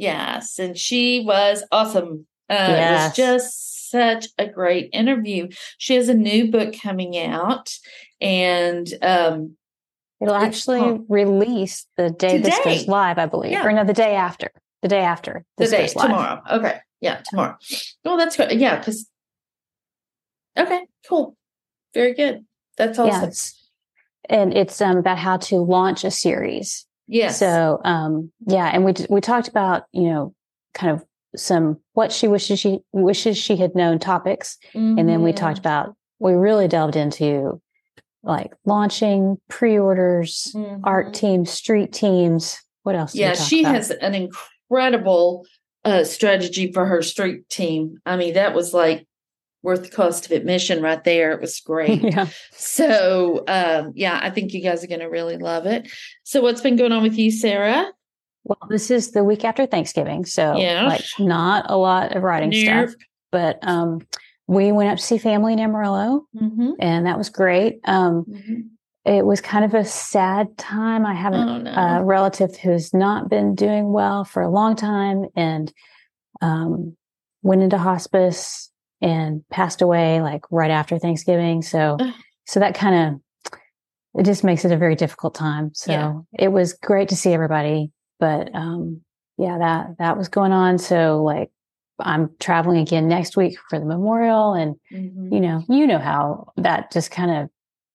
Yes, and she was awesome. Uh, yes. It was just such a great interview. She has a new book coming out, and um, it'll actually called, release the day today. this goes live, I believe, yeah. or no, the day after. The day after the day tomorrow. Okay, yeah, tomorrow. Well, that's good. Yeah, because okay, cool, very good. That's awesome. Yes. And it's um, about how to launch a series. Yes. So, um, yeah, and we we talked about you know kind of some what she wishes she wishes she had known topics, mm-hmm. and then we talked mm-hmm. about we really delved into like launching pre-orders, mm-hmm. ARC teams, street teams. What else? Yeah, she about? has an incredible uh, strategy for her street team. I mean, that was like worth the cost of admission right there. It was great. yeah. So, um, yeah, I think you guys are going to really love it. So, what's been going on with you, Sara? Well, this is the week after Thanksgiving, so yeah. like not a lot of writing nope. stuff, but um, we went up to see family in Amarillo, mm-hmm. and that was great. Um, mm-hmm. It was kind of a sad time. I have oh, no. a relative who's not been doing well for a long time, and um, went into hospice and passed away like right after Thanksgiving. So, so that kind of, it just makes it a very difficult time. So yeah. it was great to see everybody, but, um, yeah, that, that was going on. So like, I'm traveling again next week for the memorial and, mm-hmm. you know, you know how that just kind of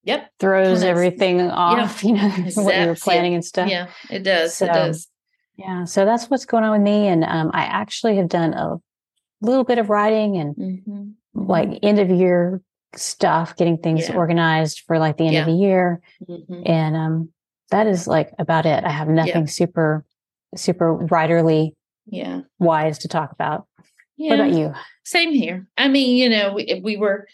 Yep. Throws everything off, you know, what you were planning and stuff. Yeah, it does. So, it does. Yeah. So that's what's going on with me. And um, I actually have done a little bit of writing and mm-hmm. like end of year stuff, getting things yeah. organized for like the end yeah. of the year. Mm-hmm. And um, that is like about it. I have nothing yeah. super, super writerly yeah. wise to talk about. What about you? Same here. I mean, you know, we, we were,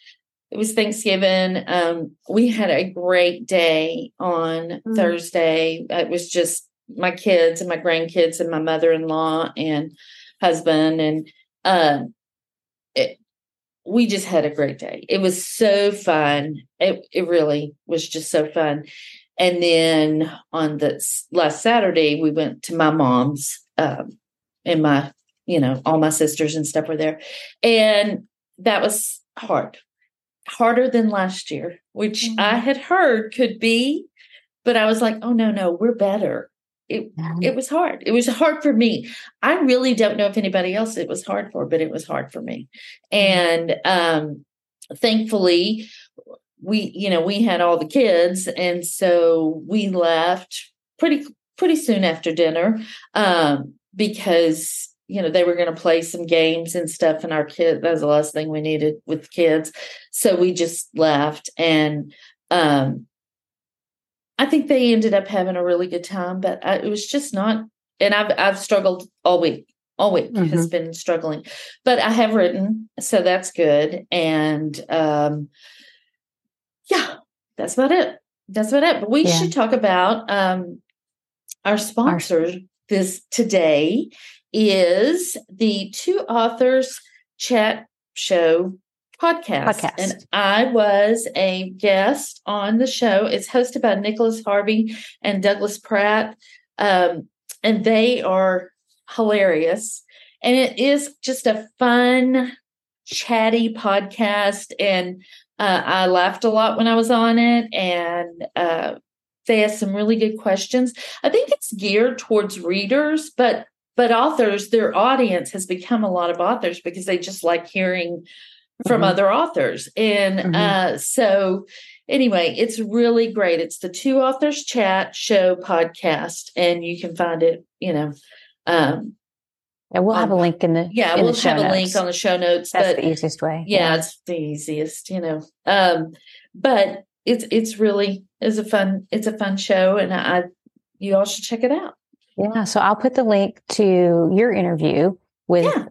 it was Thanksgiving. Um, we had a great day on mm-hmm. Thursday. It was just my kids and my grandkids and my mother in law and husband. And uh, it, we just had a great day. It was so fun. It it really was just so fun. And then on the last Saturday, we went to my mom's, um, and my, you know, all my sisters and stuff were there, and that was hard, harder than last year, which mm-hmm. I had heard could be, but I was like, oh no, no, we're better it it was hard. It was hard for me. I really don't know if anybody else it was hard for, but it was hard for me. And um thankfully we you know we had all the kids and so we left pretty pretty soon after dinner um because you know they were going to play some games and stuff and our kids that was the last thing we needed with kids so we just left and um I think they ended up having a really good time, but I, it was just not. And I've I've struggled all week. All week mm-hmm. has been struggling, but I have written, so that's good. And um, yeah, that's about it. That's about it. But we yeah. should talk about um, our sponsor. Our- this today is the two authors chat show podcast. podcast. And I was a guest on the show. It's hosted by Nicholas Harvey and Douglas Pratt. Um, and they are hilarious. And it is just a fun, chatty podcast. And uh, I laughed a lot when I was on it. And uh, they asked some really good questions. I think it's geared towards readers, but but authors, their audience has become a lot of authors because they just like hearing from mm-hmm. other authors. And mm-hmm. uh, so, anyway, it's really great. It's the Two Authors Chat Show podcast, and you can find it, you know. Um, and we'll have a link in the yeah, in we'll have notes. a link on the show notes. That's but, the easiest way. Yeah, yeah, it's the easiest, you know. Um, but it's it's really is a fun it's a fun show, and I you all should check it out. Yeah, so I'll put the link to your interview with yeah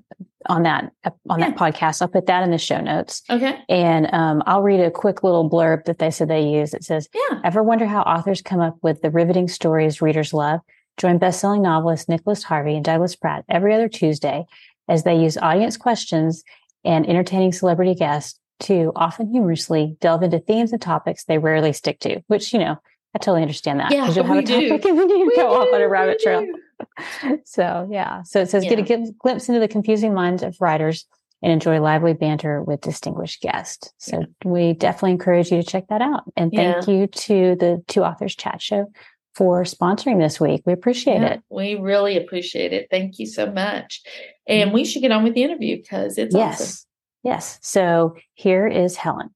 on that on yeah. that podcast. I'll put that in the show notes. Okay. And um, I'll read a quick little blurb that they said they use. It says, "Yeah, ever wonder how authors come up with the riveting stories readers love? Join best-selling novelist Nicholas Harvey and Douglas Pratt every other Tuesday as they use audience questions and entertaining celebrity guests to often humorously delve into themes and topics they rarely stick to. Which you know, I totally understand that. Yeah, you'll have a topic and then you go off on a rabbit trail." so yeah. So it says yeah. get a glimpse into the confusing minds of writers and enjoy lively banter with distinguished guests. So yeah. we definitely encourage you to check that out. And thank yeah. you to the two authors chat show for sponsoring this week. We appreciate it. We really appreciate it. Thank you so much. And mm-hmm. we should get on with the interview because it's yes. Awesome. Yes. So here is Helen.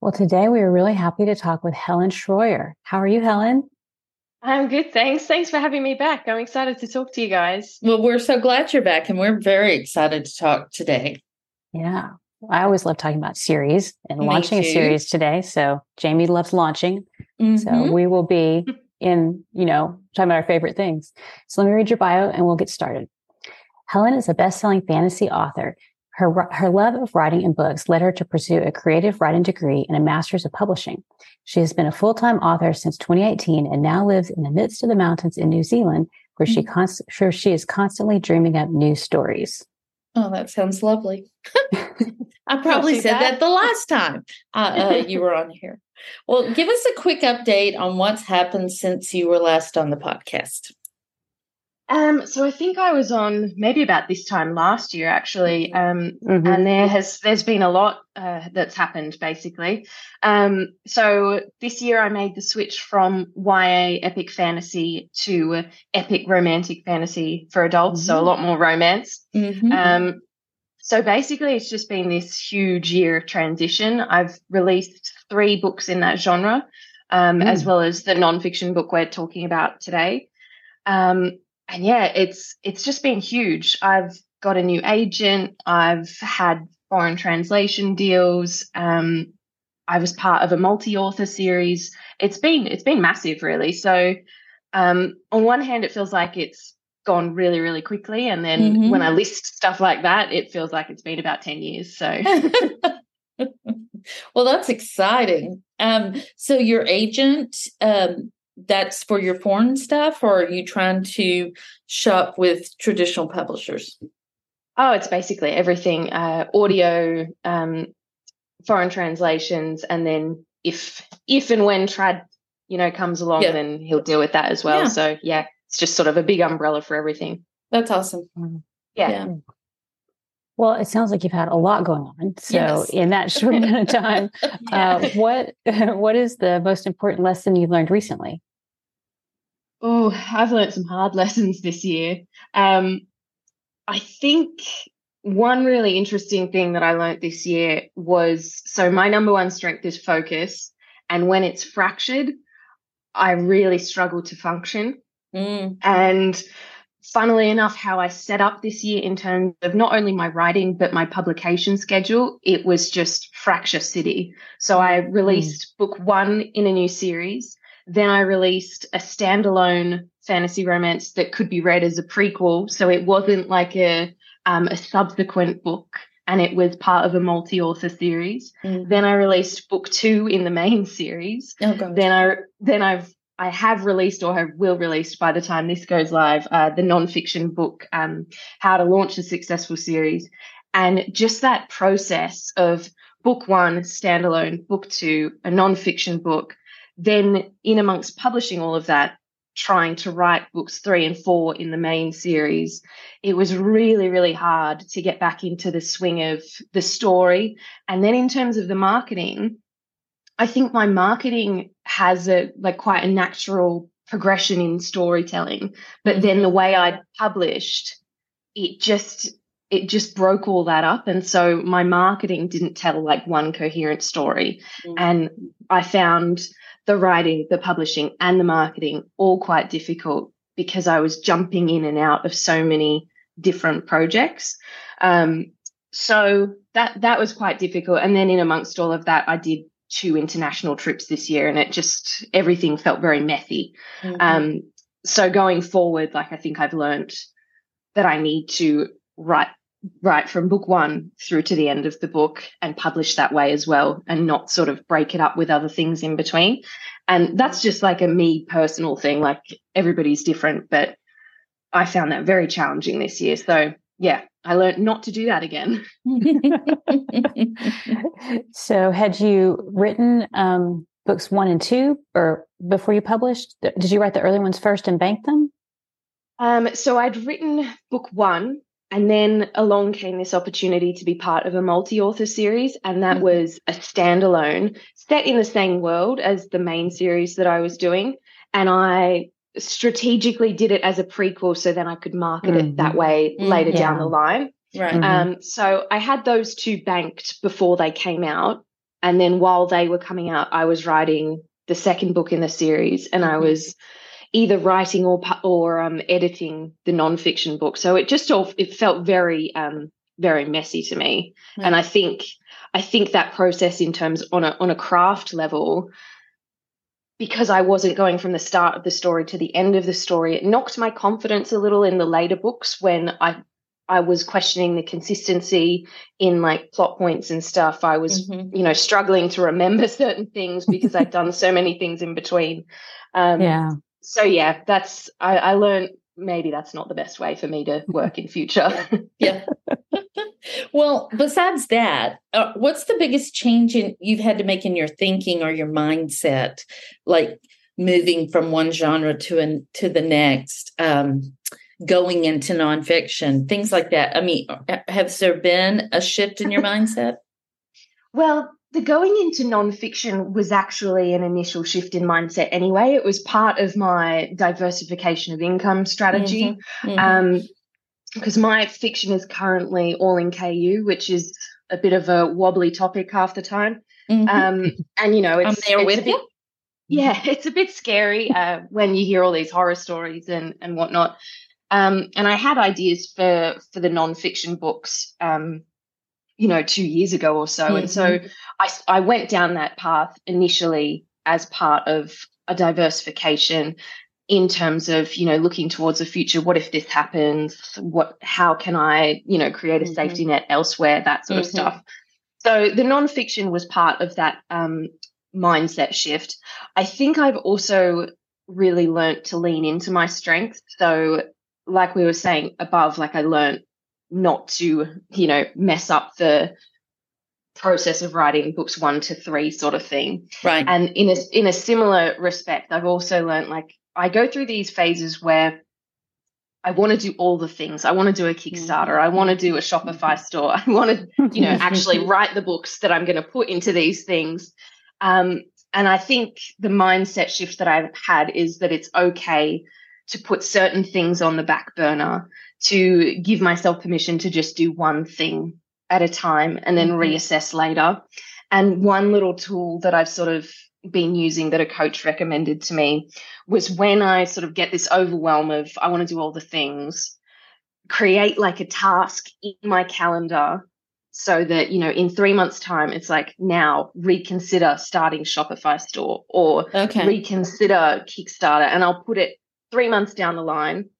Well, today we are really happy to talk with Helen Scheuerer. How are you, Helen? I'm good, thanks. Thanks for having me back. I'm excited to talk to you guys. Well, we're so glad you're back, and we're very excited to talk today. Yeah. I always love talking about series and Me launching too. a series today. So Jami loves launching. Mm-hmm. So we will be in, you know, talking about our favorite things. So let me read your bio and we'll get started. Helen is a best-selling fantasy author. Her, her love of writing and books led her to pursue a creative writing degree and a master's of publishing. She has been a full-time author since 2018 and now lives in the midst of the mountains in New Zealand, where she, mm-hmm. const- where she is constantly dreaming up new stories. Oh, that sounds lovely. I probably said that. that. the last time uh, uh, you were on here. Well, give us a quick update on what's happened since you were last on the podcast. Um, so I think I was on maybe about this time last year, actually, um, mm-hmm. and there has there's been a lot uh, that's happened basically. Um, so this year I made the switch from YA epic fantasy to epic romantic fantasy for adults, mm-hmm. so a mm-hmm. lot more romance. Mm-hmm. Um, so basically, it's just been this huge year of transition. I've released three books in that genre, um, as mm. well as the nonfiction book we're talking about today. Um, and yeah, it's it's just been huge. I've got a new agent. I've had foreign translation deals. Um, I was part of a multi-author series. It's been it's been massive, really. So um, on one hand, it feels like it's gone really, really quickly, and then mm-hmm. when I list stuff like that, it feels like it's been about ten years. So. well, that's exciting. Um, so your agent, um, that's for your foreign stuff, or are you trying to shop with traditional publishers? Oh, it's basically everything uh, audio, um, foreign translations, and then if if and when trad, you know, comes along, yeah. then he'll deal with that as well. Yeah. So yeah, it's just sort of a big umbrella for everything. That's awesome. Mm. Yeah. yeah. Well, it sounds like you've had a lot going on. So, yes. in that short amount of time, yeah. uh, what what is the most important lesson you've learned recently? Oh, I've learned some hard lessons this year. Um, I think one really interesting thing that I learned this year was so my number one strength is focus, and when it's fractured, I really struggle to function. Mm. And funnily enough, how I set up this year in terms of not only my writing, but my publication schedule, it was just fracture city. So I mm. released mm. book one in a new series. Then I released a standalone fantasy romance that could be read as a prequel. So it wasn't like a, um, a subsequent book and it was part of a multi-author series. Mm. Then I released book two in the main series. Oh, then I then I've I have released or have, will release by the time this goes live uh, the nonfiction book, um, How to Launch a Successful Series. And just that process of book one, standalone, book two, a nonfiction book, then in amongst publishing all of that, trying to write books three and four in the main series, it was really, really hard to get back into the swing of the story. And then in terms of the marketing, I think my marketing has a like quite a natural progression in storytelling, but mm-hmm. then the way I published, it just it just broke all that up. And so my marketing didn't tell like one coherent story. Mm-hmm. and i found the writing the publishing and the marketing all quite difficult because i was jumping in and out of so many different projects. Um, so that that was quite difficult. And then in amongst all of that i did two international trips this year and it just everything felt very messy mm-hmm. um, so going forward like i think i've learned that i need to write write from book one through to the end of the book and publish that way as well and not sort of break it up with other things in between. And that's just like a me personal thing. Like everybody's different, but I found that very challenging this year. So yeah, I learned not to do that again. so had you written um, books one and two or before you published? Did you write the early ones first and bank them? Um, so I'd written book one and then along came this opportunity to be part of a multi author series, and that mm-hmm. was a standalone set in the same world as the main series that I was doing. And I strategically did it as a prequel so then I could market mm-hmm. it that mm-hmm. way mm-hmm. later yeah. down the line. Right. Mm-hmm. Um, so I had those two banked before they came out. And then while they were coming out, I was writing the second book in the series and I mm-hmm. was either writing or or um, editing the nonfiction book. So it just all it felt very um, very messy to me. Mm. And I think I think that process in terms on a on a craft level, because I wasn't going from the start of the story to the end of the story, it knocked my confidence a little in the later books when I I was questioning the consistency in like plot points and stuff. I was, mm-hmm. you know, struggling to remember certain things because I'd done so many things in between. Um, yeah so yeah, that's I, I learned maybe that's not the best way for me to work in future. yeah. well, besides that, uh, what's the biggest change in you've had to make in your thinking or your mindset, like moving from one genre to an to the next, um, going into nonfiction, things like that? I mean, uh, has there been a shift in your mindset? Well, the going into nonfiction was actually an initial shift in mindset anyway. It was part of my diversification of income strategy. Mm-hmm. Mm-hmm. Um, because my fiction is currently all in KU, which is a bit of a wobbly topic half the time. Mm-hmm. Um, and you know, it's, I'm there it's with bit, you. Yeah, it's a bit scary uh, when you hear all these horror stories and and whatnot. Um, and I had ideas for for the nonfiction books. You know, two years ago or so. Mm-hmm. And so mm-hmm. I, I went down that path initially as part of a diversification in terms of you know looking towards the future what if this happens what how can i you know create a mm-hmm. safety net elsewhere that sort mm-hmm. of stuff so the nonfiction was part of that um, mindset shift i think i've also really learnt to lean into my strengths so like we were saying above like i learned not to, you know, mess up the process of writing books one to three sort of thing. Right. And in a in a similar respect, I've also learned like I go through these phases where I want to do all the things. I want to do a Kickstarter. I want to do a Shopify store. I want to, you know, actually write the books that I'm going to put into these things. Um, and I think the mindset shift that I've had is that it's okay to put certain things on the back burner to give myself permission to just do one thing at a time and then mm-hmm. reassess later. And one little tool that I've sort of been using that a coach recommended to me was when I sort of get this overwhelm of I want to do all the things, create like a task in my calendar so that you know in three months time it's like now reconsider starting shopify store or okay. reconsider kickstarter and i'll put it three months down the line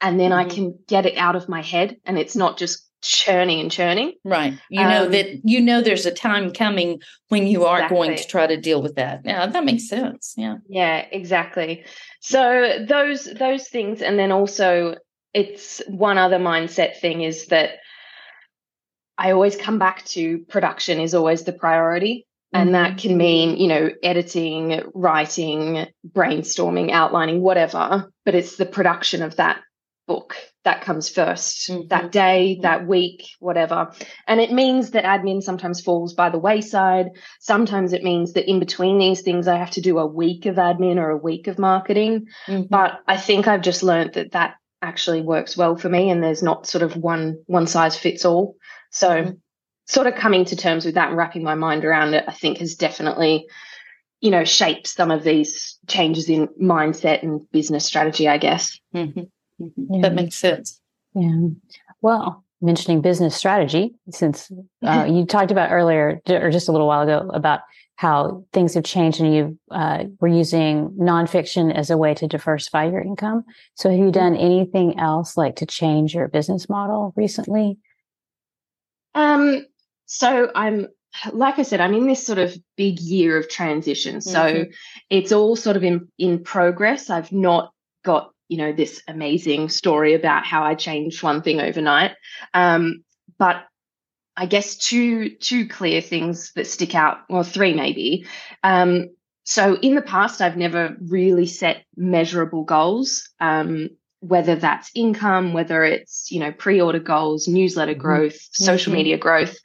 and then mm-hmm. I can get it out of my head and it's not just churning and churning. Right. You um, know that you know there's a time coming when you are exactly. going to try to deal with that. Yeah, that makes sense. Yeah. Yeah, exactly. So those those things and then also it's one other mindset thing is that I always come back to production is always the priority. And that mm-hmm. can mean, you know, editing, writing, brainstorming, outlining, whatever. But it's the production of that book that comes 1st mm-hmm. that day, mm-hmm. that week, whatever. And it means that admin sometimes falls by the wayside. Sometimes it means that in between these things, I have to do a week of admin or a week of marketing. Mm-hmm. But I think I've just learned that that actually works well for me and there's not sort of one one size fits all. So mm-hmm. sort of coming to terms with that and wrapping my mind around it, I think has definitely you know shaped some of these changes in mindset and business strategy, I guess. Mm-hmm. Mm-hmm. Yeah. That makes sense. Yeah. Well, mentioning business strategy, since uh, you talked about earlier or just a little while ago about how things have changed and you uh, were using nonfiction as a way to diversify your income. So, have you mm-hmm. done anything else like to change your business model recently Um, so I'm like I said, I'm in this sort of big year of transition. So mm-hmm. it's all sort of in in progress. I've not got you know this amazing story about how I changed one thing overnight. Um, but I guess two two clear things that stick out, well, three maybe. Um, so in the past, I've never really set measurable goals. Um, whether that's income, whether it's you know pre-order goals, newsletter mm-hmm. growth, social mm-hmm. media growth.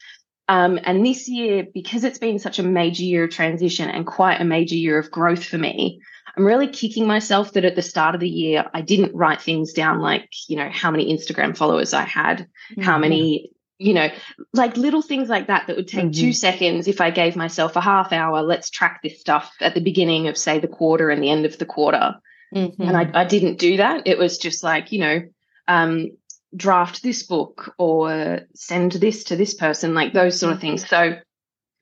Um, and this year, because it's been such a major year of transition and quite a major year of growth for me, I'm really kicking myself that at the start of the year, I didn't write things down like, you know, how many Instagram followers I had, mm-hmm. how many, you know, like little things like that that would take mm-hmm. two seconds if I gave myself a half hour. Let's track this stuff at the beginning of, say, the quarter and the end of the quarter. Mm-hmm. And I, I didn't do that. It was just like, you know, um, draft this book or send this to this person, like those sort of things. So,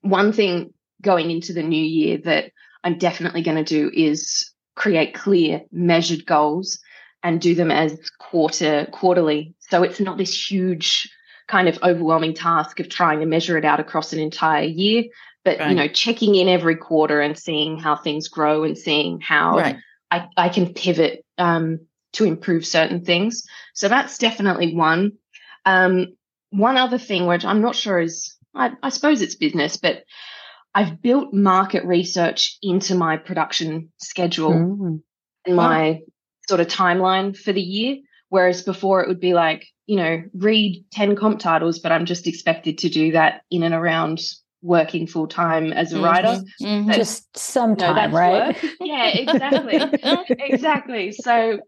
one thing going into the new year that I'm definitely going to do is create clear, measured goals and do them as quarter quarterly. So it's not this huge kind of overwhelming task of trying to measure it out across an entire year, but right. you know, checking in every quarter and seeing how things grow and seeing how right. I, I can pivot um, to improve certain things. So that's definitely one. Um, one other thing, which I'm not sure is, I, I suppose it's business, but I've built market research into my production schedule mm. and my oh. sort of timeline for the year. Whereas before it would be like, you know, read 10 comp titles, but I'm just expected to do that in and around working full time as a mm-hmm. writer. Mm-hmm. Just sometime, right? Work. Yeah, exactly. exactly. So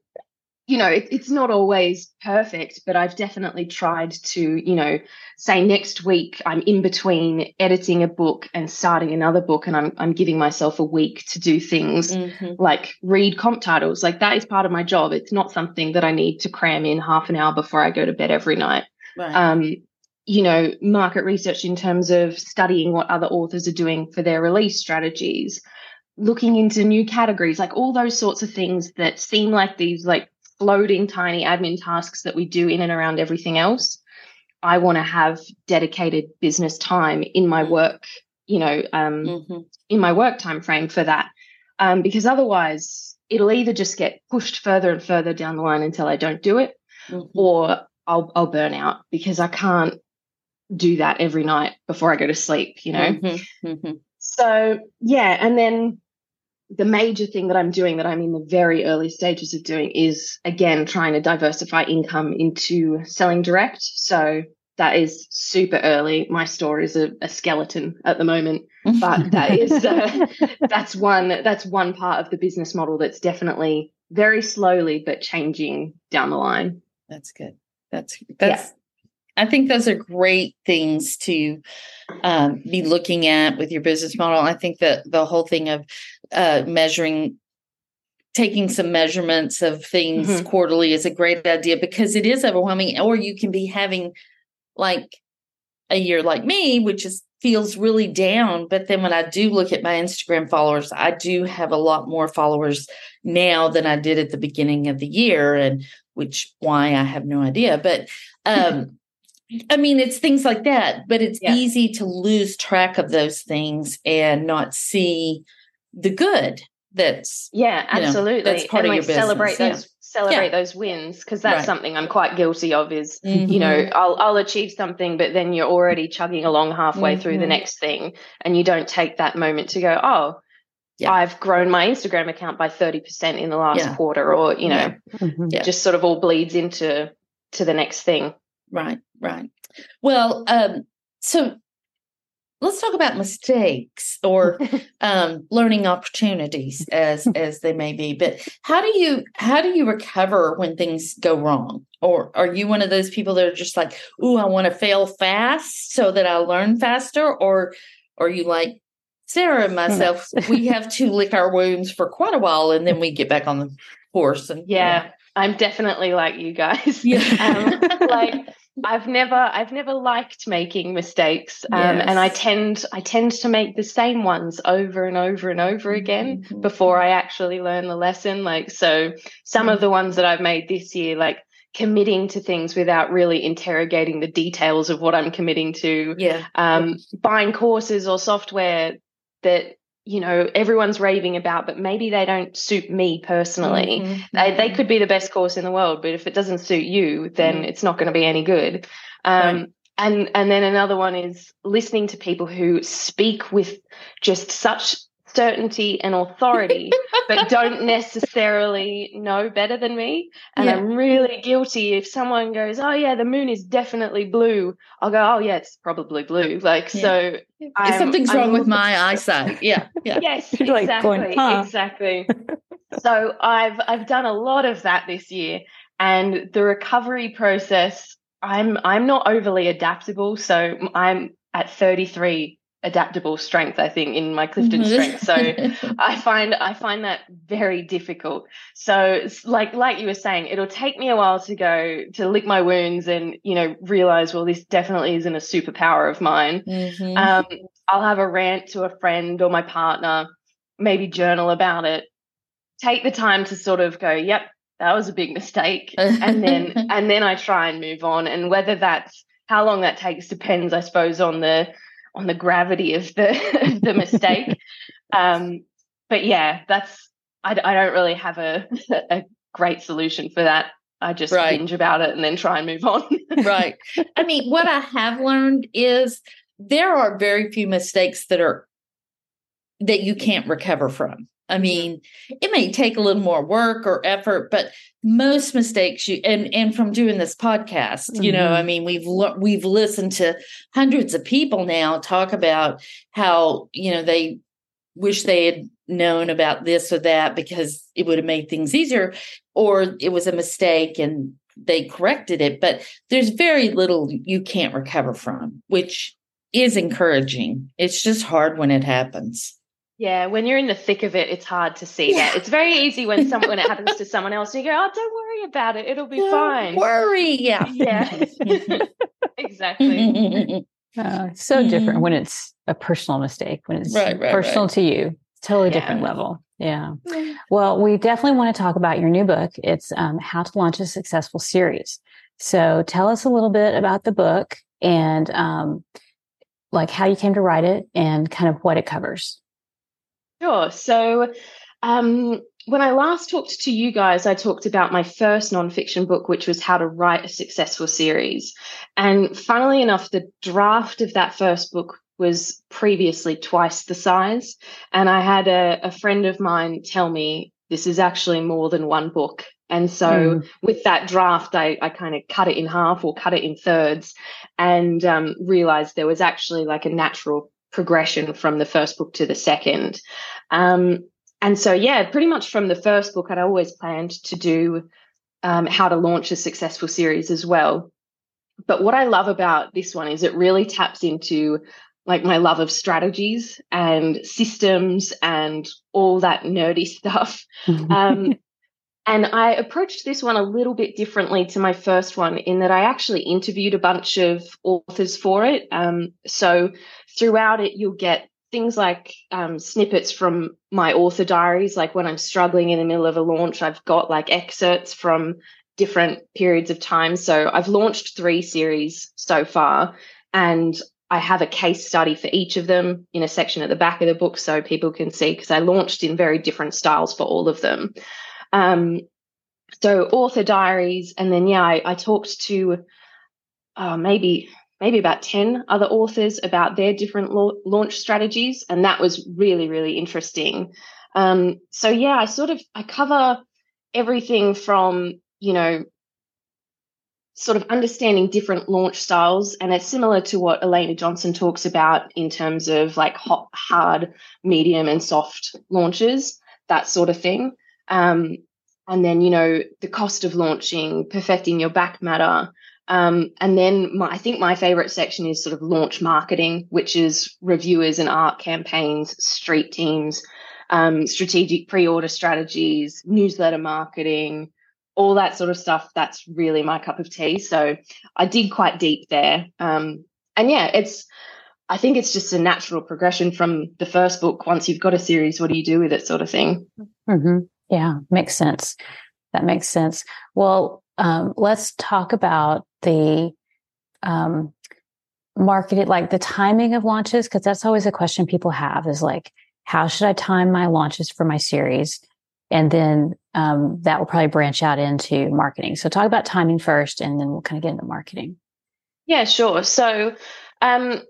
you know, it, it's not always perfect, but I've definitely tried to, you know, say next week I'm in between editing a book and starting another book, and I'm I'm giving myself a week to do things mm-hmm. like read comp titles. Like that is part of my job. It's not something that I need to cram in half an hour before I go to bed every night. Right. Um, you know, market research in terms of studying what other authors are doing for their release strategies, looking into new categories, like all those sorts of things that seem like these like floating tiny admin tasks that we do in and around everything else. I want to have dedicated business time in my mm. work, you know, um, mm-hmm. in my work time frame for that, um, because otherwise it'll either just get pushed further and further down the line until I don't do it, mm-hmm. or I'll I'll burn out because I can't do that every night before I go to sleep, you know. Mm-hmm. mm-hmm. So yeah, and then the major thing that I'm doing that I'm in the very early stages of doing is again trying to diversify income into selling direct. So that is super early. My store is a, a skeleton at the moment, but that is uh, that's one that's one part of the business model that's definitely very slowly but changing down the line. That's good. That's that's. Yeah. I think those are great things to um, be looking at with your business model. I think that the whole thing of uh, measuring taking some measurements of things mm-hmm. quarterly is a great idea because it is overwhelming or you can be having like a year like me which is feels really down but then when i do look at my instagram followers i do have a lot more followers now than i did at the beginning of the year and which why i have no idea but um I mean, it's things like that, but it's yeah. easy to lose track of those things and not see the good that's yeah absolutely you know, that's part and of like your business. celebrate yeah. those celebrate yeah. those wins because that's right. something i'm quite guilty of is mm-hmm. you know mm-hmm. I'll, I'll achieve something but then you're already chugging along halfway mm-hmm. through the mm-hmm. next thing and you don't take that moment to go oh yeah. I've grown my Instagram account by 30% in the last quarter or you know mm-hmm. just sort of all bleeds into to the next thing right right well um so let's talk about mistakes or um, learning opportunities as as they may be. But how do you how do you recover when things go wrong? Or are you one of those people that are just like ooh i want to fail fast so that i learn faster or are you like sara and myself we have to lick our wounds for quite a while and then we get back on the horse and yeah, i'm definitely like you guys. Yeah. Um, like I've never I've never liked making mistakes, um, yes. and I tend I tend to make the same ones over and over and over again mm-hmm. before I actually learn the lesson. Like so, some mm-hmm. of the ones that I've made this year, like committing to things without really interrogating the details of what I'm committing to. Yeah. Um, buying courses or software that you know everyone's raving about but maybe they don't suit me personally mm-hmm. they, they mm-hmm. could be the best course in the world but if it doesn't suit you then mm-hmm. it's not going to be any good um, right. and and then another one is listening to people who speak with just such certainty and authority, but don't necessarily know better than me. And yeah. I'm really guilty if someone goes, Oh, yeah, the moon is definitely blue. I'll go, Oh, yeah, it's probably blue. Like, yeah. so I'm, something's I'm, wrong with my eyesight. Yeah. Yeah. yes, exactly. Like going, huh? Exactly. so I've I've done a lot of that this year. And the recovery process, I'm I'm not overly adaptable. So I'm at 33 adaptable strength i think in my clifton mm-hmm. strength. So i find i find that very difficult. So like like you were saying it'll take me a while to go to lick my wounds and you know realize well this definitely isn't a superpower of mine. Mm-hmm. um, i'll have a rant to a friend or my partner maybe journal about it. Take the time to sort of go yep that was a big mistake. And then and then i try and move on. And whether that's how long that takes depends i suppose on the on the gravity of the the mistake. um, but yeah, that's I, I don't really have a a great solution for that. I just right. binge about it and then try and move on. right. I mean, what I have learned is there are very few mistakes that are that you can't recover from. I mean, it may take a little more work or effort, but most mistakes you and and from doing this podcast, mm-hmm. you know, I mm-hmm. mean, we've we've listened to hundreds of people now talk about how you know they wish they had known about this or that because it would have made things easier, or it was a mistake and they corrected it. But there's very little you can't recover from, which is encouraging. It's just hard when it happens. Yeah, when you're in the thick of it, it's hard to see yeah. that. It's very easy when someone when it happens to someone else, you go, "Oh, don't worry about it; it'll be don't fine." Worry, yeah, yeah, exactly. Uh, so different when it's a personal mistake, when it's right, right, personal right. to you. Totally yeah. different level. Yeah. Well, we definitely want to talk about your new book. It's um, How to Launch a Successful Series. So tell us a little bit about the book and um, like how you came to write it and kind of what it covers. Sure. So, um, when I last talked to you guys, I talked about my first nonfiction book, which was How to Write a Successful Series. And funnily enough, the draft of that first book was previously twice the size. And I had a, a friend of mine tell me this is actually more than one book. And so mm. with that draft, I, I kind of cut it in half or cut it in thirds and um, realized there was actually like a natural progression from the first book to the second. Um, and so, yeah, pretty much from the first book, I'd always planned to do um, how to launch a successful series as well. But what I love about this one is it really taps into like my love of strategies and systems and all that nerdy stuff. Um, and I approached this one a little bit differently to my first one in that I actually interviewed a bunch of authors for it. Um, so throughout it, you'll get things like um, snippets from my author diaries. Like when I'm struggling in the middle of a launch, I've got like excerpts from different periods of time. So I've launched three series so far, and I have a case study for each of them in a section at the back of the book so people can see because I launched in very different styles for all of them. Um, so author diaries, and then yeah, I, I talked to uh, maybe maybe about 10 other authors about their different la- launch strategies and that was really really interesting. Um, so yeah i sort of i cover everything from you know sort of understanding different launch styles and it's similar to what elana johnson talks about in terms of like hot hard medium and soft launches that sort of thing um, and then, you know, the cost of launching, perfecting your back matter. Um, and then my, I think my favorite section is sort of launch marketing, which is reviewers and ARC campaigns, street teams, um, strategic pre order strategies, newsletter marketing, all that sort of stuff. That's really my cup of tea. So I dig quite deep there. Um, and yeah, it's, I think it's just a natural progression from the first book. Once you've got a series, what do you do with it, sort of thing? Mm-hmm. Yeah, makes sense. That makes sense. Well, um, let's talk about the um, marketed, like the timing of launches, because that's always a question people have is like, how should I time my launches for my series? And then um, that will probably branch out into marketing. So talk about timing first, and then we'll kind of get into marketing. Yeah, sure. So, um,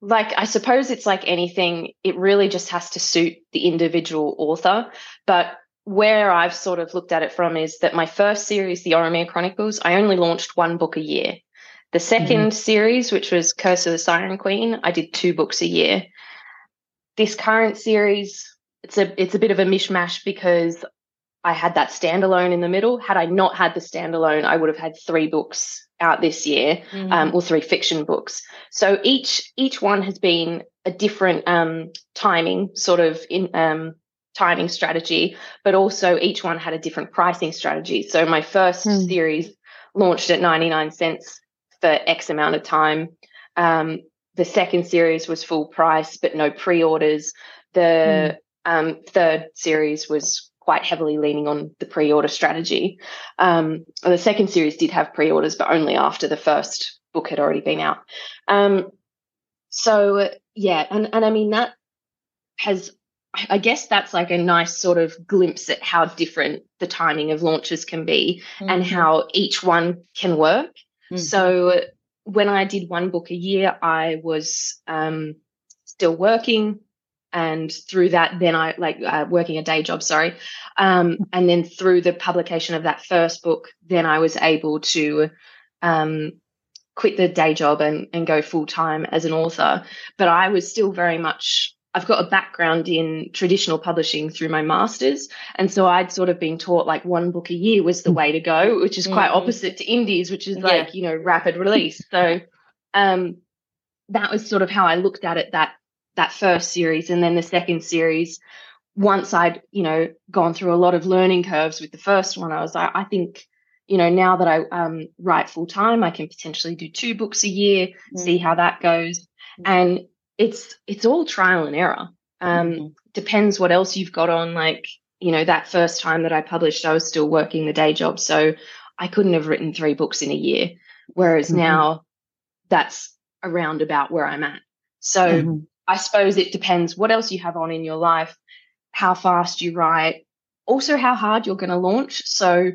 like, I suppose it's like anything, it really just has to suit the individual author. But where I've sort of looked at it from is that my first series, The Oremere Chronicles, I only launched one book a year. The 2nd mm-hmm. series, which was Curse of the Siren Queen, I did two books a year. This current series, it's a it's a bit of a mishmash because I had that standalone in the middle. Had I not had the standalone, I would have had three books out this year, um, mm-hmm. um, or three fiction books. So each each one has been a different um, timing, sort of in um, timing strategy, but also each one had a different pricing strategy. So my first mm. series launched at ninety nine cents for X amount of time. Um, the second series was full price, but no pre orders. The mm. third series was quite heavily leaning on the pre-order strategy. Um, the second series did have pre-orders, but only after the first book had already been out. Um, so yeah, and and I mean that has, I guess that's like a nice sort of glimpse at how different the timing of launches can be mm-hmm. and how each one can work. Mm-hmm. So when I did one book a year, I was um, still working and through that then i like uh, working a day job sorry um, and then through the publication of that first book then i was able to um, quit the day job and, and go full time as an author but i was still very much i've got a background in traditional publishing through my masters and so i'd sort of been taught like one book a year was the mm. way to go which is quite mm-hmm. opposite to indies which is like yeah. you know rapid release so um, that was sort of how i looked at it that that first series and then the second series once i'd you know gone through a lot of learning curves with the first one i was like i think you know now that i um, write full time i can potentially do two books a year mm-hmm. see how that goes mm-hmm. and it's it's all trial and error um, mm-hmm. depends what else you've got on like you know that first time that i published i was still working the day job so i couldn't have written three books in a year whereas mm-hmm. now that's around about where i'm at so mm-hmm. I suppose it depends what else you have on in your life, how fast you write, also how hard you're going to launch. So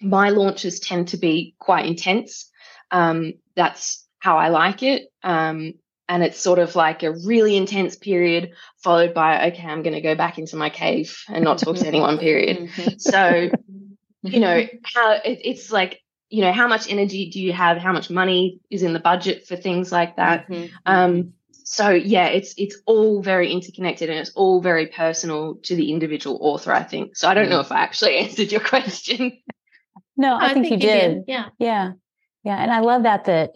my launches tend to be quite intense. Um, that's how I like it. Um, and it's sort of like a really intense period followed by, okay, I'm going to go back into my cave and not talk to anyone, period. Mm-hmm. So, you know, how it, it's like, you know, how much energy do you have? How much money is in the budget for things like that? Mm-hmm. Um, so yeah, it's it's all very interconnected and it's all very personal to the individual author, I think. So I don't know if I actually answered your question. No, I, I think, think, you, did. did. Yeah. Yeah. Yeah. And I love that that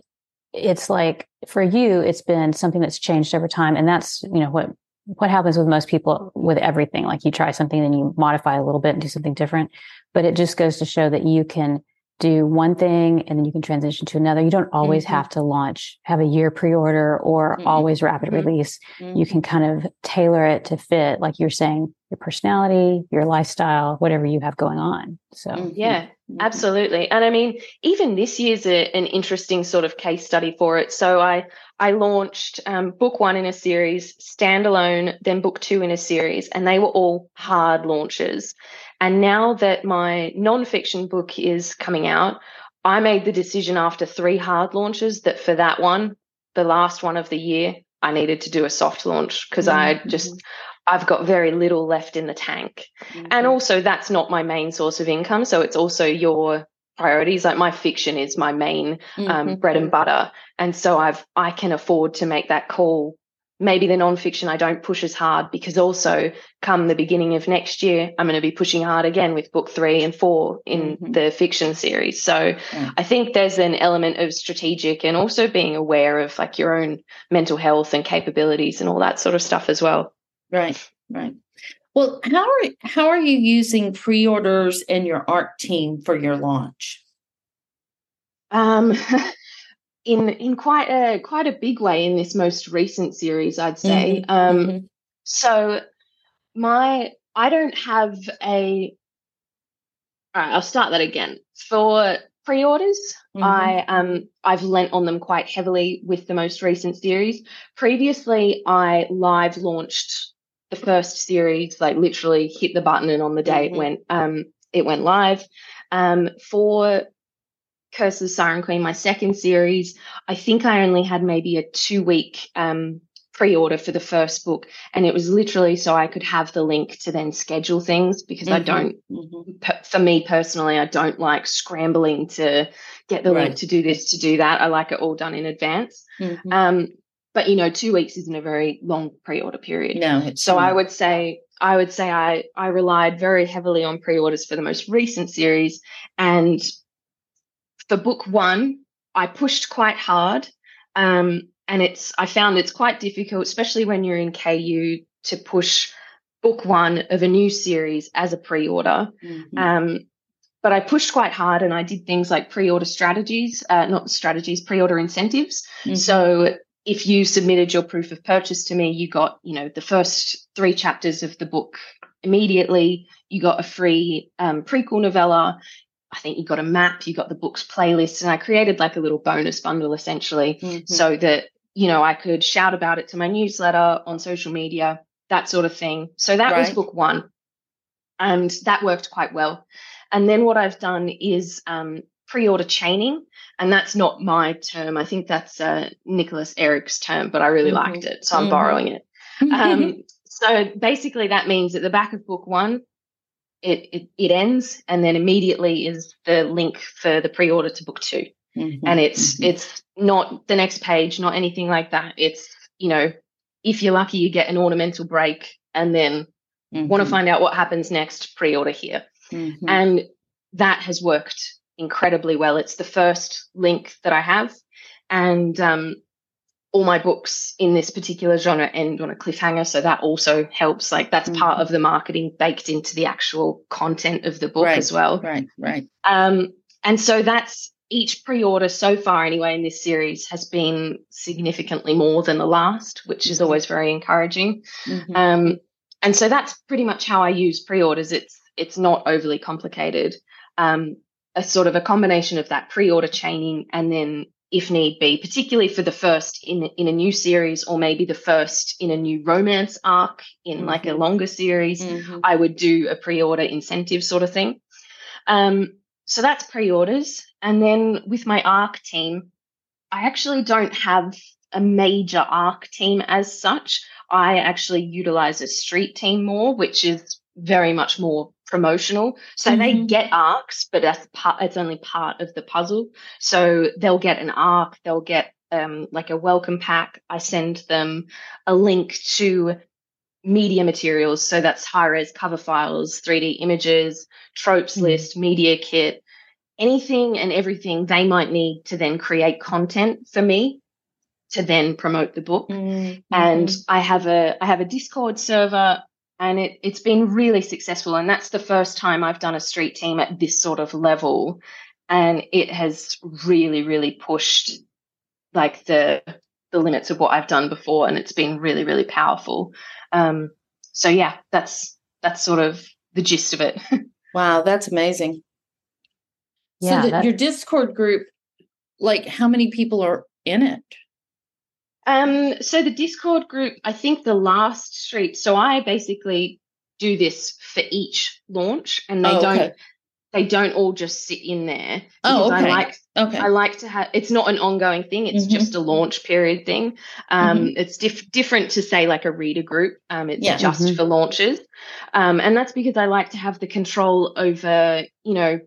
it's like for you, it's been something that's changed over time. And that's, you know, what what happens with most people with everything. Like you try something, then you modify a little bit and do something different. But it just goes to show that you can do one thing and then you can transition to another. You don't always mm-hmm. have to launch, have a year pre-order or mm-hmm. always rapid mm-hmm. release. You mm-hmm. can kind of tailor it to fit, like you're saying, your personality, your lifestyle, whatever you have going on. So mm-hmm. yeah, mm-hmm. absolutely. And I mean, even this year's a, an interesting sort of case study for it. So I I launched um, book one in a series, standalone, then book two in a series, and they were all hard launches. And now that my nonfiction book is coming out, I made the decision after three hard launches that for that one, the last one of the year, I needed to do a soft launch because mm-hmm. I just, I've got very little left in the tank. Mm-hmm. And also, that's not my main source of income. So it's also your priorities. Like my fiction is my main um, mm-hmm. um, bread and butter. And so I've, I can afford to make that call maybe the nonfiction I don't push as hard because also come the beginning of next year, I'm going to be pushing hard again with book three and four in mm-hmm. the fiction series. So yeah. I think there's an element of strategic and also being aware of like your own mental health and capabilities and all that sort of stuff as well. Right, right. Well, how are how are you using pre-orders in your ARC team for your launch? Um in in quite a quite a big way in this most recent series, I'd say. Mm-hmm. Um, mm-hmm. So my I don't have a all right, I'll start that again. For pre-orders, mm-hmm. I um I've lent on them quite heavily with the most recent series. Previously, I live launched the first series, like literally hit the button and on the day mm-hmm. it went um it went live. Um for Curse of Siren Queen, my second series, I think I only had maybe a two week um pre-order for the first book and it was literally so I could have the link to then schedule things because mm-hmm. I don't mm-hmm. for me personally I don't like scrambling to get the right. link to do this to do that I like it all done in advance mm-hmm. um, but you know 2 weeks isn't a very long pre-order period no so not. I would say I would say I I relied very heavily on pre-orders for the most recent series and for book 1 I pushed quite hard um, and it's I found it's quite difficult, especially when you're in KU, to push book one of a new series as a pre-order. Mm-hmm. Um, but I pushed quite hard, and I did things like pre-order strategies, uh, not strategies, pre-order incentives. Mm-hmm. So if you submitted your proof of purchase to me, you got you know the first three chapters of the book immediately. You got a free um, prequel novella. I think you got a map, you got the books playlist, and I created like a little bonus bundle essentially mm-hmm. so that you know, I could shout about it to my newsletter on social media, that sort of thing. So that right. was book one. And that worked quite well. And then what I've done is um, pre order chaining. And that's not my term. I think that's uh, Nicholas Erik's term, but I really mm-hmm. liked it. So I'm mm-hmm. borrowing it. Um, so basically, that means at the back of book one, it, it, it ends, and then immediately is the link for the pre order to book 2 mm-hmm. And it's mm-hmm. it's not the next page, not anything like that. It's, you know, if you're lucky, you get an ornamental break and then mm-hmm. want to find out what happens next, pre order here. Mm-hmm. And that has worked incredibly well. It's the first link that I have. And um, all my books in this particular genre end on a cliffhanger. So that also helps. Like that's mm-hmm. part of the marketing baked into the actual content of the book right, as well. Right, right. Um, and so that's each pre-order so far anyway in this series has been significantly more than the last which is mm-hmm. always very encouraging mm-hmm. um, and so that's pretty much how i use pre-orders it's it's not overly complicated um, a sort of a combination of that pre-order chaining and then if need be particularly for the first in in a new series or maybe the first in a new romance arc in mm-hmm. like a mm-hmm. longer series mm-hmm. i would do a pre-order incentive sort of thing um, so that's pre-orders and then with my ARC team, I actually don't have a major ARC team as such. I actually utilize a street team more, which is very much more promotional. So mm-hmm. they get arcs, but that's part, it's only part of the puzzle. So they'll get an arc, they'll get um, like a welcome pack. I send them a link to media materials. So that's high res cover files, 3D images, tropes mm-hmm. list, media kit, anything and everything they might need to then create content for me to then promote the book. Mm-hmm. And I have a I have a Discord server and it it's been really successful and that's the first time I've done a street team at this sort of level and it has really really pushed like the the limits of what I've done before and it's been really really powerful. Um so yeah, that's that's sort of the gist of it. wow, that's amazing. Yeah, so that, your Discord group, like how many people are in it? Um, so the Discord group, I think the last street. So I basically do this for each launch, and they oh, don't okay. they don't all just sit in there. Oh, okay. I like okay. I like to have. It's not an ongoing thing. It's mm-hmm. just a launch period thing. Um, mm-hmm. It's diff- different to say like a reader group. Um, it's yeah. just mm-hmm. for launches, um, and that's because I like to have the control over you know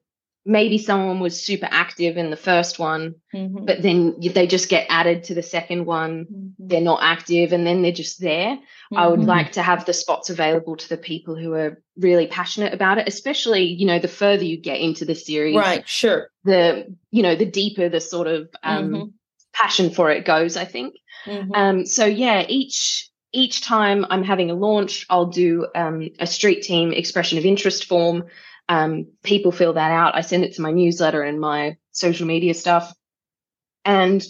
maybe someone was super active in the first one, mm-hmm. but then they just get added to the second one. Mm-hmm. They're not active and then they're just there. Mm-hmm. I would mm-hmm. like to have the spots available to the people who are really passionate about it, especially, you know, the further you get into the series. Right, sure. The, you know, the deeper the sort of um, mm-hmm. passion for it goes, I think. Mm-hmm. Um, so yeah, each each time I'm having a launch, I'll do um, a street team expression of interest form um, people fill that out. I send it to my newsletter and my social media stuff. And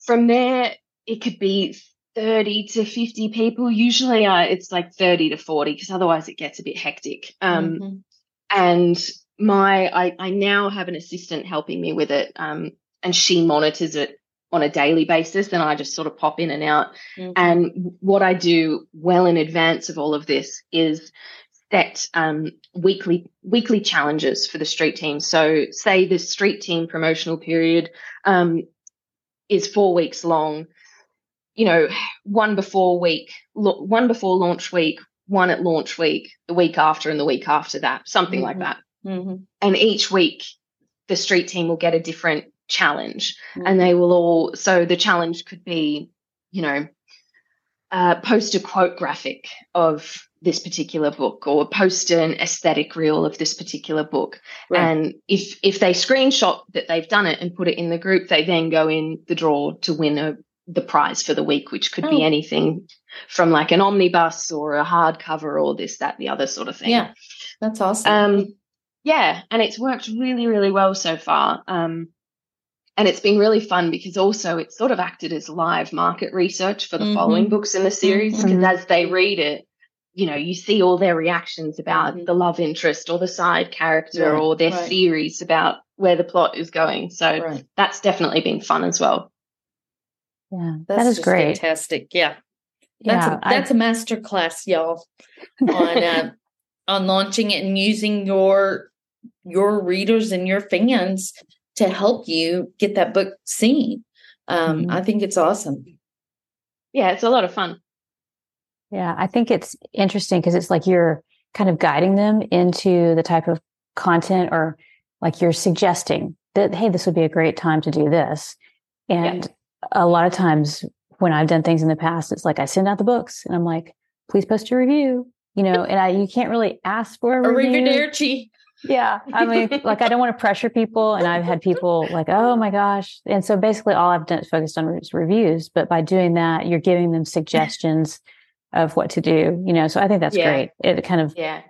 from there, it could be 30 to 50 people. Usually uh, it's like 30 to 40 because otherwise it gets a bit hectic. Um, mm-hmm. And my I, I now have an assistant helping me with it um, and she monitors it on a daily basis and I just sort of pop in and out. Mm-hmm. And what I do well in advance of all of this is set um, weekly weekly challenges for the street team. So say the street team promotional period um, is four weeks long. You know, one before week, one before launch week, one at launch week, the week after, and the week after that, something mm-hmm. like that. Mm-hmm. And each week, the street team will get a different challenge mm-hmm. and they will all so the challenge could be you know uh, post a quote graphic of this particular book or post an aesthetic reel of this particular book right. and if if they screenshot that they've done it and put it in the group they then go in the draw to win a the prize for the week which could oh. be anything from like an omnibus or a hardcover or this that the other sort of thing yeah that's awesome um yeah and it's worked really really well so far um and it's been really fun because also it's sort of acted as live market research for the mm-hmm. following books in the series because mm-hmm. as they read it you know you see all their reactions about mm-hmm. the love interest or the side character right, or their right. theories about where the plot is going so right. that's definitely been fun as well yeah that's that is great fantastic yeah that's yeah, a, that's I, a master class y'all on uh, on launching it and using your your readers and your fans to help you get that book seen. Um, mm-hmm. I think it's awesome. Yeah, it's a lot of fun. Yeah, I think it's interesting because it's like you're kind of guiding them into the type of content or like you're suggesting that, hey, this would be a great time to do this. And yeah. a lot of times when I've done things in the past, it's like I send out the books and I'm like, please post your review, you know, and I, you can't really ask for a, a review. Yeah. I mean, like, I don't want to pressure people. And I've had people like, oh my gosh. And so basically, all I've done is focused on reviews. But by doing that, you're giving them suggestions of what to do, you know. So I think that's yeah. great. It kind of yeah.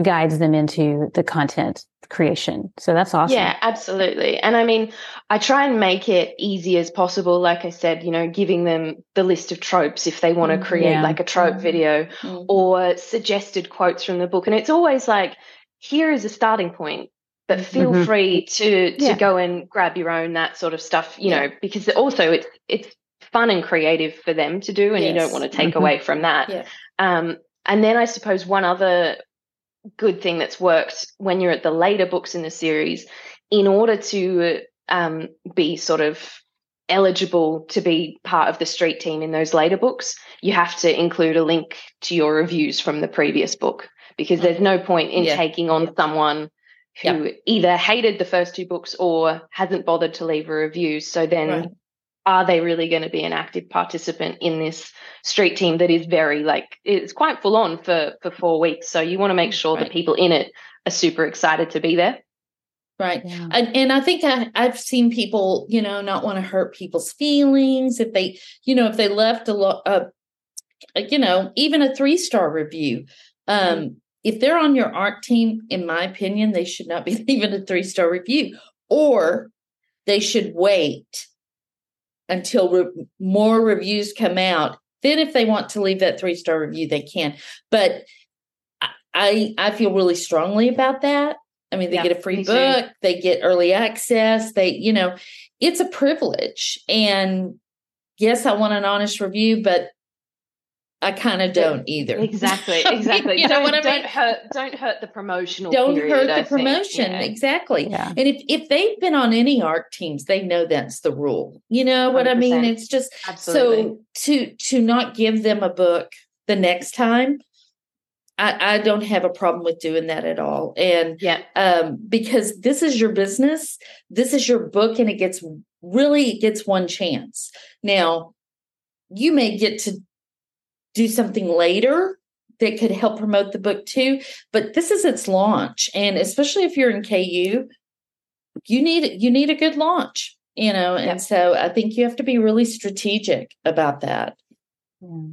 guides them into the content creation. So that's awesome. Yeah, absolutely. And I mean, I try and make it easy as possible. Like I said, you know, giving them the list of tropes if they want to mm, create yeah. like a trope mm-hmm. video mm-hmm. or suggested quotes from the book. And it's always like, here is a starting point but feel mm-hmm. free to to yeah. go and grab your own that sort of stuff you yeah. know because also it's it's fun and creative for them to do and yes. you don't want to take mm-hmm. away from that yeah. um, and then i suppose one other good thing that's worked when you're at the later books in the series in order to um, be sort of eligible to be part of the street team in those later books you have to include a link to your reviews from the previous book because there's no point in yeah. taking on someone who either hated the first two books or hasn't bothered to leave a review. So then right. Are they really going to be an active participant in this street team that is very like it's quite full on for for 4 weeks. So you want to make sure right. the people in it are super excited to be there. Right. Yeah. And, and I think I, I've seen people, you know, not want to hurt people's feelings if they, you know, if they left a lot, uh, you know, even a three star review. Um, mm-hmm if they're on your ARC team, in my opinion, they should not be leaving a three star review, or they should wait until re- more reviews come out. Then, if they want to leave that three star review, they can. But I I feel really strongly about that. I mean, they yeah, get a free book, too. they get early access. They, you know, it's a privilege. And yes, I want an honest review, but I kind of don't either. Exactly, exactly. you don't, know what I mean? Don't hurt, don't hurt the promotional. Don't period, hurt the promotion. Yeah. Exactly. Yeah. And if if they've been on any ARC teams, they know that's the rule. You know what 100%. I mean? It's just Absolutely. so to to not give them a book the next time. I, I don't have a problem with doing that at all. And yeah, um, because this is your business, this is your book, and it gets really it gets one chance. Now, you may get to do something later that could help promote the book too. But this is its launch, and especially if you're in KU, you need you need a good launch, you know. And yeah. so I think you have to be really strategic about that.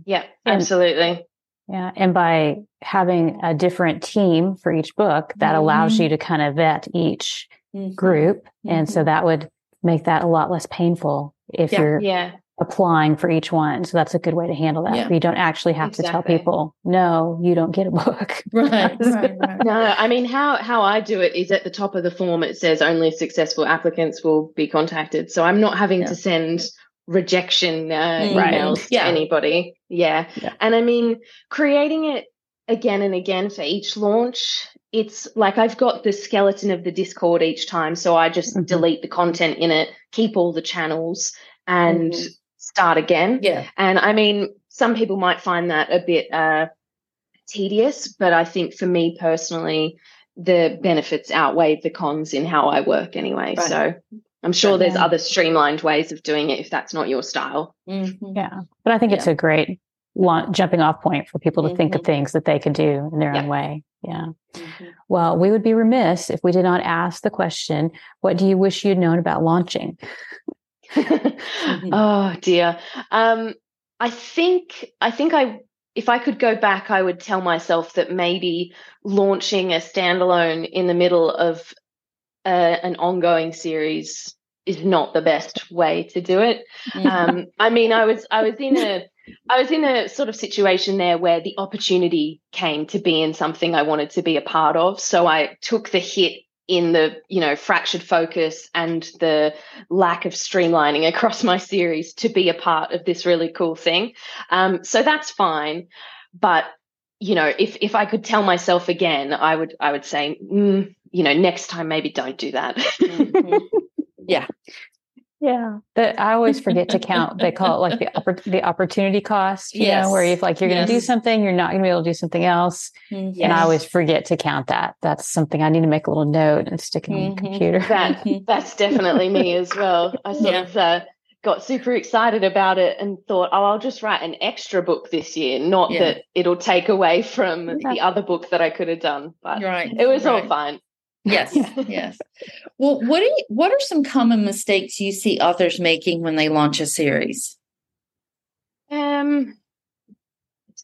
Yeah, absolutely. Yeah, and by having a different team for each book, that mm-hmm. allows you to kind of vet each mm-hmm. group, and mm-hmm. so that would make that a lot less painful if yeah. you're yeah applying for each one. So that's a good way to handle that. Yeah. You don't actually have exactly. to tell people, no, you don't get a book. Right, right, right. No, I mean how how I do it is at the top of the form it says only successful applicants will be contacted. So I'm not having yeah. to send rejection uh, mm, emails to anybody. Yeah. yeah. And I mean creating it again and again for each launch it's like I've got the skeleton of the Discord each time. So I just mm-hmm. delete the content in it, keep all the channels, and mm-hmm start again. Yeah. And I mean, some people might find that a bit uh, tedious, but I think for me personally, the benefits outweigh the cons in how I work anyway. Right. So I'm sure there's other streamlined ways of doing it if that's not your style. Mm-hmm. Yeah. But I think yeah. it's a great jumping off point for people to mm-hmm. think of mm-hmm. things that they could do in their yeah. own way. Yeah. Mm-hmm. Well, we would be remiss if we did not ask the question what do you wish you'd known about launching? Mm-hmm. oh dear. Um, I think I think I if I could go back, I would tell myself that maybe launching a standalone in the middle of a, an ongoing series is not the best way to do it. Mm-hmm. Um, I mean, I was I was in a I was in a sort of situation there where the opportunity came to be in something I wanted to be a part of, so I took the hit in the you know fractured focus and the lack of streamlining across my series to be a part of this really cool thing. Um, so that's fine. But you know if if i could tell myself again i would i would say mm, you know next time maybe don't do that. Mm-hmm. yeah yeah, but I always forget to count. They call it like the oppor- the opportunity cost. You yes. know, where if like you're going to yes. do something, you're not going to be able to do something else, yes. Mm-hmm. and I always forget to count that. That's something I need to make a little note and stick it mm-hmm. on the computer. That that's definitely me as well. I sort yeah. of uh, got super excited about it and thought, oh, I'll just write an extra book this year. Not yeah. that it'll take away from the other book that I could have done, but right. it was right. all fine. Yes, yes. Well, what do you, what are some common mistakes you see authors making when they launch a series? Um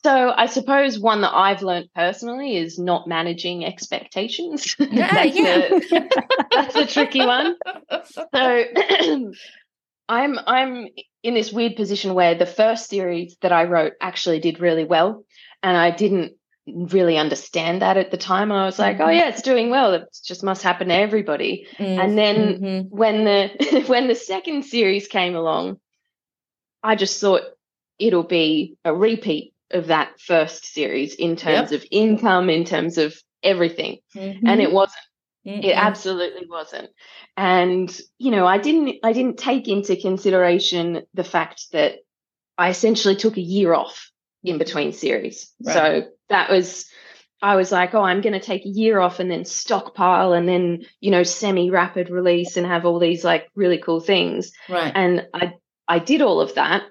so I suppose one that I've learned personally is not managing expectations. Yeah, that's, yeah. A, that's a tricky one. So I'm I'm in this weird position where the first series that I wrote actually did really well and I didn't really understand that at the time. I was like, oh, mm-hmm. oh yeah, it's doing well. It just must happen to everybody. Mm-hmm. And then mm-hmm. when the when the second series came along, I just thought it'll be a repeat of that first series in terms yep. of income, in terms of everything. Mm-hmm. And it wasn't. It absolutely wasn't. And you know, I didn't I didn't take into consideration the fact that I essentially took a year off in between series. Right. So that was I was like, oh, I'm going to take a year off and then stockpile and then, you know, semi rapid release and have all these like really cool things. Right. And I, I did all of that.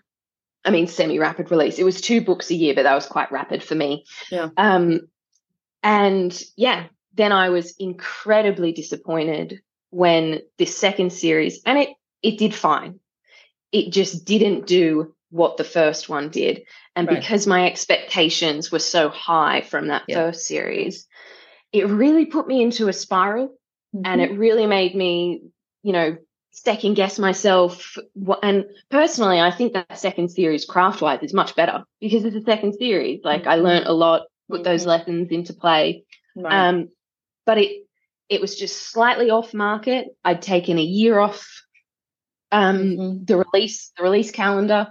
I mean, semi rapid release. It was two books a year, but that was quite rapid for me. Yeah. Um, and yeah, then I was incredibly disappointed when this second series, and it, it did fine. It just didn't do what the first one did. And right. because my expectations were so high from that yeah. first series, it really put me into a spiral mm-hmm. and it really made me, you know, second guess myself. And personally, I think that second series, craft wise, is much better because it's a second series. Like mm-hmm. I learned a lot, put mm-hmm. those lessons into play. Right. Um, but it, it was just slightly off market. I'd taken a year off um, mm-hmm. the release, the release calendar,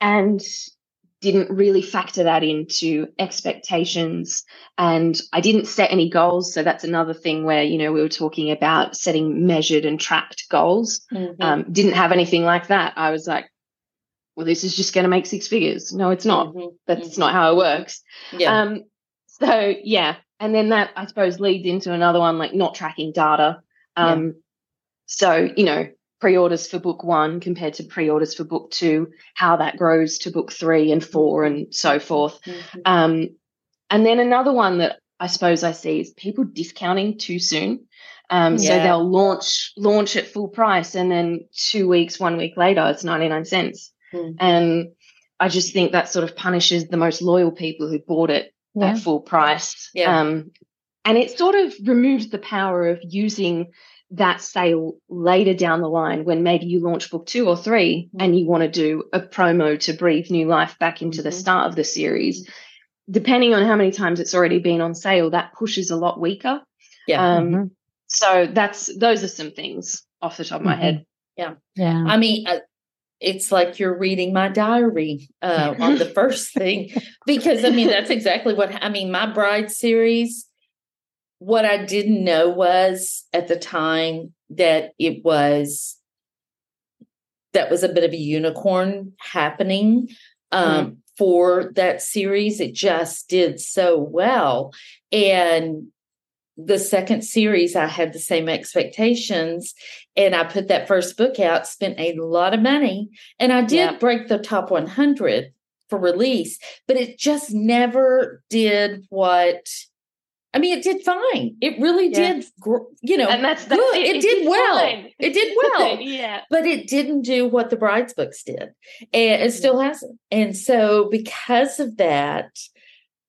and didn't really factor that into expectations and i didn't set any goals so that's another thing where you know we were talking about setting measured and tracked goals mm-hmm. um, didn't have anything like that i was like well this is just going to make six figures no it's not mm-hmm. that's mm-hmm. not how it works yeah. um so yeah and then that i suppose leads into another one like not tracking data um yeah. so you know pre-orders for book one compared to pre-orders for book two, how that grows to book three and four and so forth. Mm-hmm. Um, and then another one that I suppose I see is people discounting too soon. Um, yeah. So they'll launch launch at full price, and then two weeks, one week later, it's ninety nine cents. Mm. And I just think that sort of punishes the most loyal people who bought it yeah. at full price. Yeah. Um, and it sort of removes the power of using that sale later down the line when maybe you launch book two or 3 mm-hmm. and you want to do a promo to breathe new life back into the mm-hmm. start of the series. Mm-hmm. Depending on how many times it's already been on sale, that push is a lot weaker. Yeah. Um, mm-hmm. So that's those are some things off the top of my head. Mm-hmm. Yeah. Yeah. I mean, uh, it's like you're reading my diary uh, on the first thing because I mean that's exactly what I mean. My bride series. What I didn't know was at the time that it was that was a bit of a unicorn happening um, mm. for that series. It just did so well, and the second series, I had the same expectations. And I put that first book out, spent a lot of money, and I did yeah. break the top 100 for release, but it just never did what. I mean, it did fine. It really yeah. did, you know, and that's, good. It, it, it did, did well. It did well. yeah. But it didn't do what the bride's books did. And it mm-hmm. still hasn't. And so because of that,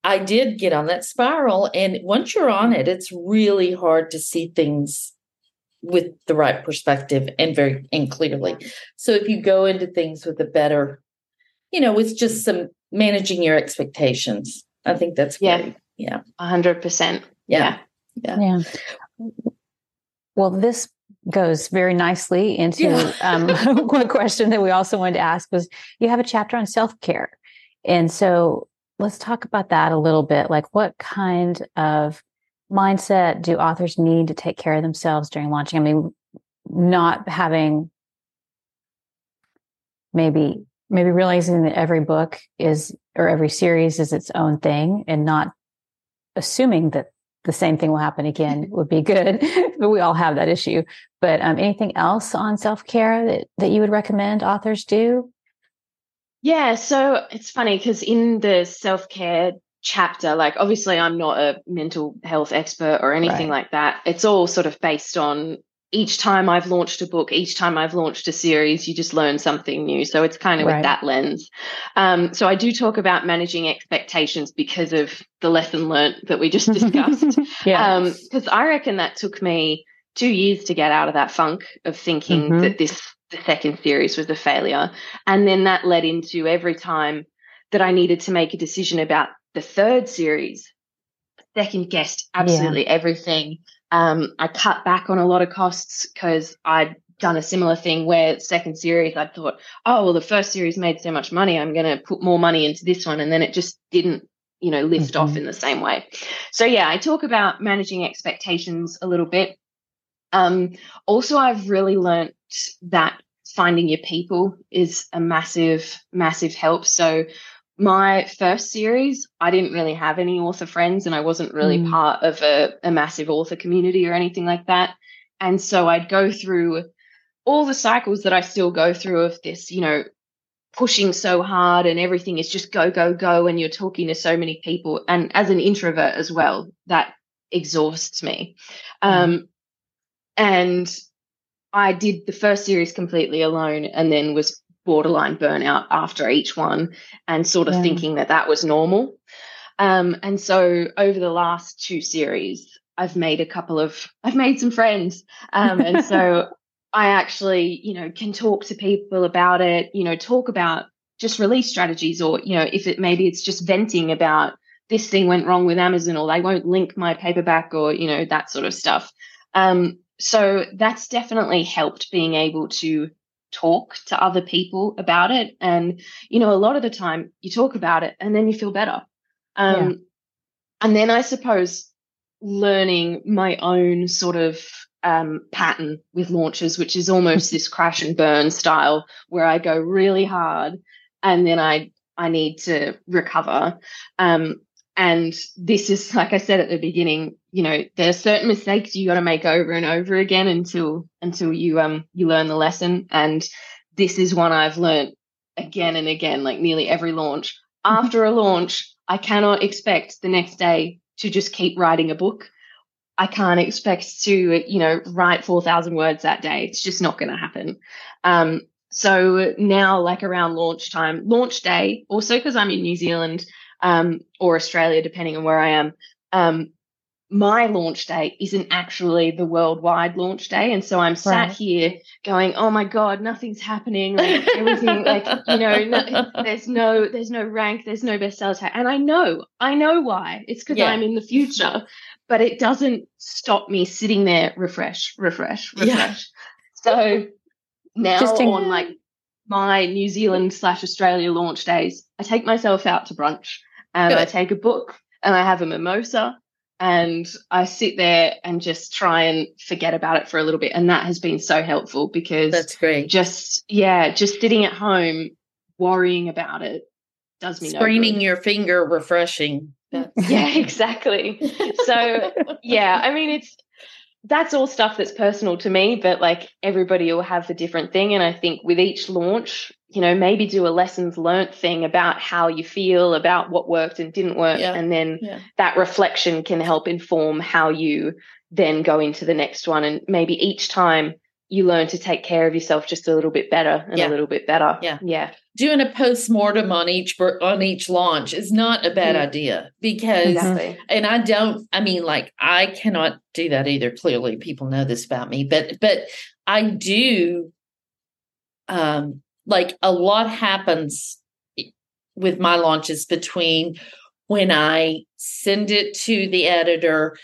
I did get on that spiral. And once you're on it, it's really hard to see things with the right perspective and very and clearly. So if you go into things with a better, you know, with just some managing your expectations, I think that's great. Yeah. Yeah, a hundred percent. Yeah. Yeah. Yeah. Well, this goes very nicely into yeah. um, one question that we also wanted to ask was you have a chapter on self-care. And so let's talk about that a little bit. Like, what kind of mindset do authors need to take care of themselves during launching? I mean, not having maybe maybe realizing that every book is or every series is its own thing and not assuming that the same thing will happen again would be good but we all have that issue but um, anything else on self-care that, that you would recommend authors do yeah, so it's funny because in the self care chapter, like obviously I'm not a mental health expert or anything right. like that. It's all sort of based on each time I've launched a book, each time I've launched a series, you just learn something new. So it's kind of right. with that lens. Um, so I do talk about managing expectations because of the lesson learned that we just discussed. yeah. Because um, I reckon that took me two years to get out of that funk of thinking mm-hmm. that this the second series was a failure. And then that led into every time that I needed to make a decision about the third series, second guessed absolutely yeah. everything. Um, I cut back on a lot of costs because I'd done a similar thing where second series I thought, oh well, the first series made so much money, I'm going to put more money into this one, and then it just didn't, you know, lift mm-hmm. off in the same way. So yeah, I talk about managing expectations a little bit. Um, also, I've really learned that finding your people is a massive, massive help. So my first series, I didn't really have any author friends and I wasn't really mm. part of a, a massive author community or anything like that. And so I'd go through all the cycles that I still go through of this, you know, pushing so hard and everything is just go, go, go. And you're talking to so many people. And as an introvert as well, that exhausts me. Mm. Um, and I did the first series completely alone and then was borderline burnout after each one and sort of yeah. thinking that that was normal. Um, and so over the last two series, I've made a couple of, I've made some friends. Um, and so I actually, you know, can talk to people about it, you know, talk about just release strategies or, you know, if it maybe it's just venting about this thing went wrong with Amazon or they won't link my paperback or, you know, that sort of stuff. Um, so that's definitely helped being able to talk to other people about it. And, you know, a lot of the time you talk about it and then you feel better. Um, yeah. And then I suppose learning my own sort of um, pattern with launches, which is almost this crash and burn style where I go really hard and then I I need to recover. Um, and this is, like I said at the beginning, you know, there are certain mistakes you got to make over and over again until until you um you learn the lesson. And this is one I've learned again and again, like nearly every launch. Mm-hmm. After a launch, I cannot expect the next day to just keep writing a book. I can't expect to, you know, write 4,000 words that day. It's just not going to happen. Um, so now, like around launch time, launch day, also because I'm in New Zealand, um, or Australia, depending on where I am. Um, my launch day isn't actually the worldwide launch day. And so I'm sat right. here going, oh my God, nothing's happening. Like everything, like, you know, no, there's no, there's no rank, there's no bestseller tag. And I know, I know why. It's because yeah. I'm in the future, but it doesn't stop me sitting there, refresh, refresh, refresh. Yeah. So now Just on like my New Zealand slash Australia launch days, I take myself out to brunch and Good. I take a book and I have a mimosa and I sit there and just try and forget about it for a little bit. And that has been so helpful because that's great. Just, yeah, just sitting at home worrying about it does me Screening no your finger, refreshing. yeah, exactly. so, yeah, I mean, it's, that's all stuff that's personal to me, but like everybody will have a different thing. And I think with each launch, you know, maybe do a lessons learnt thing about how you feel, about what worked and didn't work. Yeah. And then yeah. that reflection can help inform how you then go into the next one. And maybe each time you learn to take care of yourself just a little bit better and yeah. a little bit better. Yeah. Yeah. Doing a post-mortem on each on each launch is not a bad mm. idea because exactly. and I don't I mean like I cannot do that either clearly people know this about me but but I do um like a lot happens with my launches between when I send it to the editor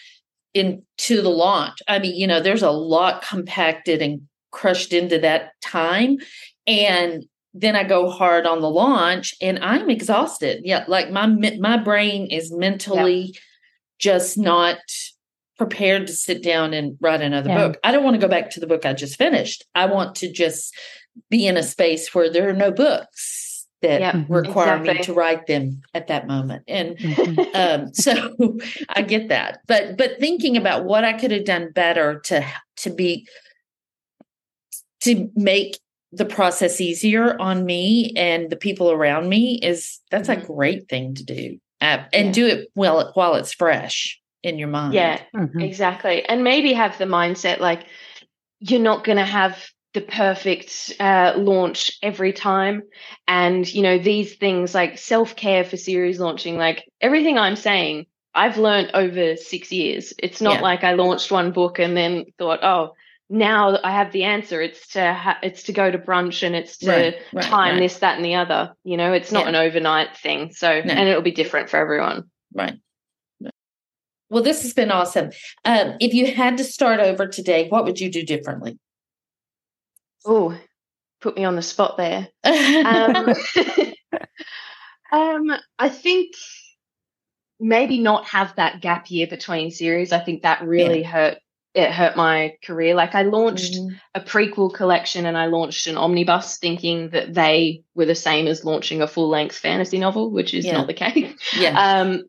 into the launch. I mean, you know, there's a lot compacted and crushed into that time. And then I go hard on the launch and I'm exhausted. Yeah, like my my brain is mentally yeah. just not prepared to sit down and write another yeah. book. I don't want to go back to the book I just finished. I want to just be in a space where there are no books that yep, require exactly. me to write them at that moment and mm-hmm. um, so i get that but but thinking about what i could have done better to to be to make the process easier on me and the people around me is that's mm-hmm. a great thing to do uh, and yeah. do it well while it's fresh in your mind yeah mm-hmm. exactly and maybe have the mindset like you're not going to have the perfect uh, launch every time. And, you know, these things like self care for series launching, like everything I'm saying, I've learned over six years. It's not yeah. like I launched one book and then thought, oh, now I have the answer. It's to ha- it's to go to brunch and it's to right, right, time right. this, that, and the other. You know, it's not yeah. an overnight thing. So, no. and it'll be different for everyone. Right. Well, this has been awesome. Um, if you had to start over today, what would you do differently? Oh, put me on the spot there. um, um, I think maybe not have that gap year between series. I think that really yeah. hurt. It hurt my career. Like I launched mm-hmm. a prequel collection and I launched an omnibus thinking that they were the same as launching a full length fantasy novel, which is yeah. not the case. Yeah. Um,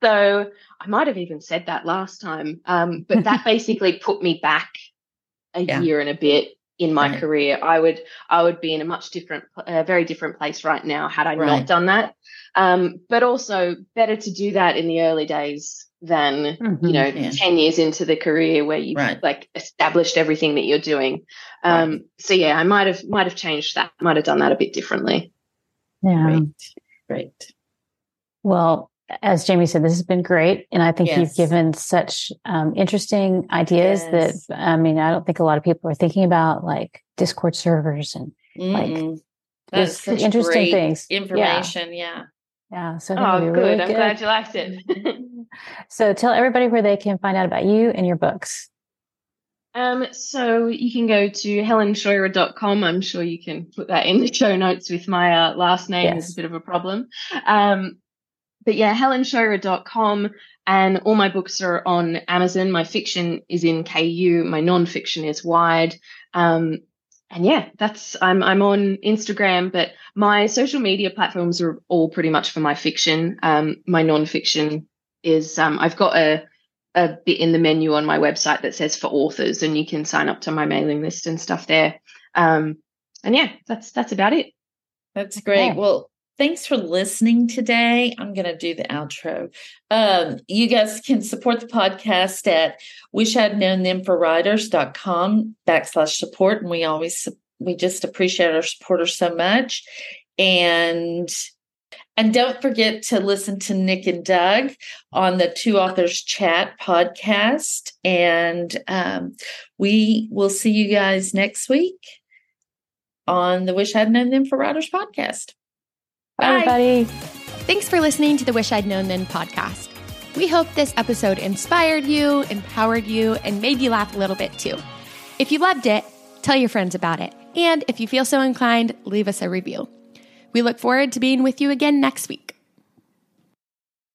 so I might have even said that last time. Um, but that basically put me back a yeah. year and a bit in my right. career i would i would be in a much different a very different place right now had i right. not done that um, but also better to do that in the early days than mm-hmm, you know yeah. 10 years into the career where you've right. like established everything that you're doing um, so yeah i might have might have changed that might have done that a bit differently yeah great great well as Jami said, this has been great. And I think yes. you've given such um, interesting ideas yes. that, I mean, I don't think a lot of people are thinking about like Discord servers and mm like That's interesting things. Information. Yeah. Yeah. yeah so oh, good. Really I'm good. glad you liked it. so tell everybody where they can find out about you and your books. Um, so you can go to helenscheuerer.com. I'm sure you can put that in the show notes with my uh, last name yes. is a bit of a problem. Um, but yeah, helenscheuerer.com and all my books are on Amazon. My fiction is in KU, my nonfiction is wide. Um, and yeah, that's I'm I'm on Instagram, but my social media platforms are all pretty much for my fiction. Um, my nonfiction is um, I've got a a bit in the menu on my website that says for authors, and you can sign up to my mailing list and stuff there. Um, and yeah, that's that's about it. That's great. Yeah. Well, thanks for listening today. I'm going to do the outro. Um, you guys can support the podcast at wish I'd known then for writers.com backslash support. And we always, we just appreciate our supporters so much. And And don't forget to listen to Nick and Doug on the Two Authors Chat podcast. And um, we will see you guys next week on the Wish I'd Known Then for Writers podcast. Bye, everybody. Thanks for listening to the Wish I'd Known Then podcast. We hope this episode inspired you, empowered you, and made you laugh a little bit too. If you loved it, tell your friends about it. And if you feel so inclined, leave us a review. We look forward to being with you again next week.